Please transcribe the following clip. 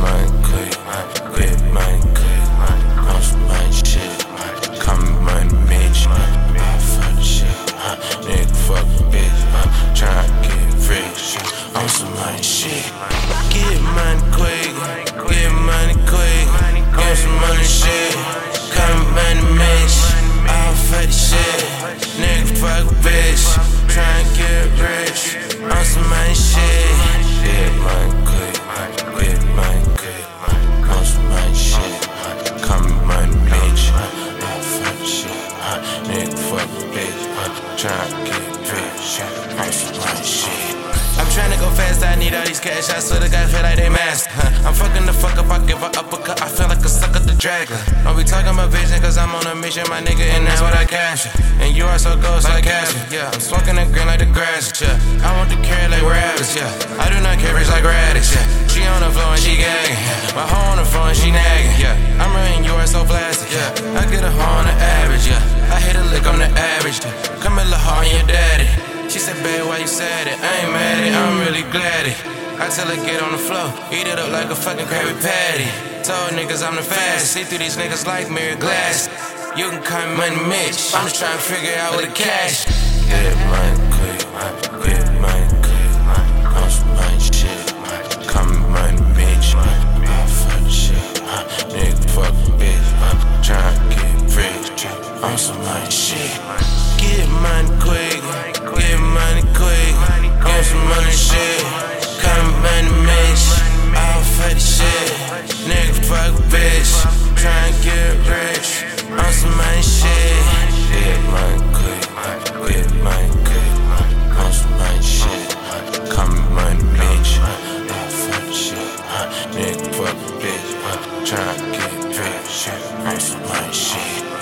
get money quick, on some money shit. Tryna get rich shit. I'm trying to go fast, I need all these cash. I swear to God, feel like they master. Huh. I'm fucking the fuck up, I give a uppercut. I feel like a sucker the Dracula. Don't be talking about vision, cause I'm on a mission, my nigga, and that's what I capture. And you are so ghost like Casper. Yeah, I'm smoking the green like the grass. Yeah, I want the carrot like rabbits. Yeah, I do not cabbage like radish. Yeah, she on the floor and she gagging. My hoe on the floor and she nagging. Yeah, really glad it. I tell her, get on the floor, eat it up like a fucking Krabby Patty. Told niggas I'm the fast, see through these niggas like mirror glass. You can call me Money Mitch, I'm just trying to figure out where the cash. Get money quick, get money quick, some money shit. Come money, bitch. I fuck shit. Nigga fuck bitch. Tryna get rich on some money shit. Get money quick, Fuck bitch. Tryna get rich on some shit.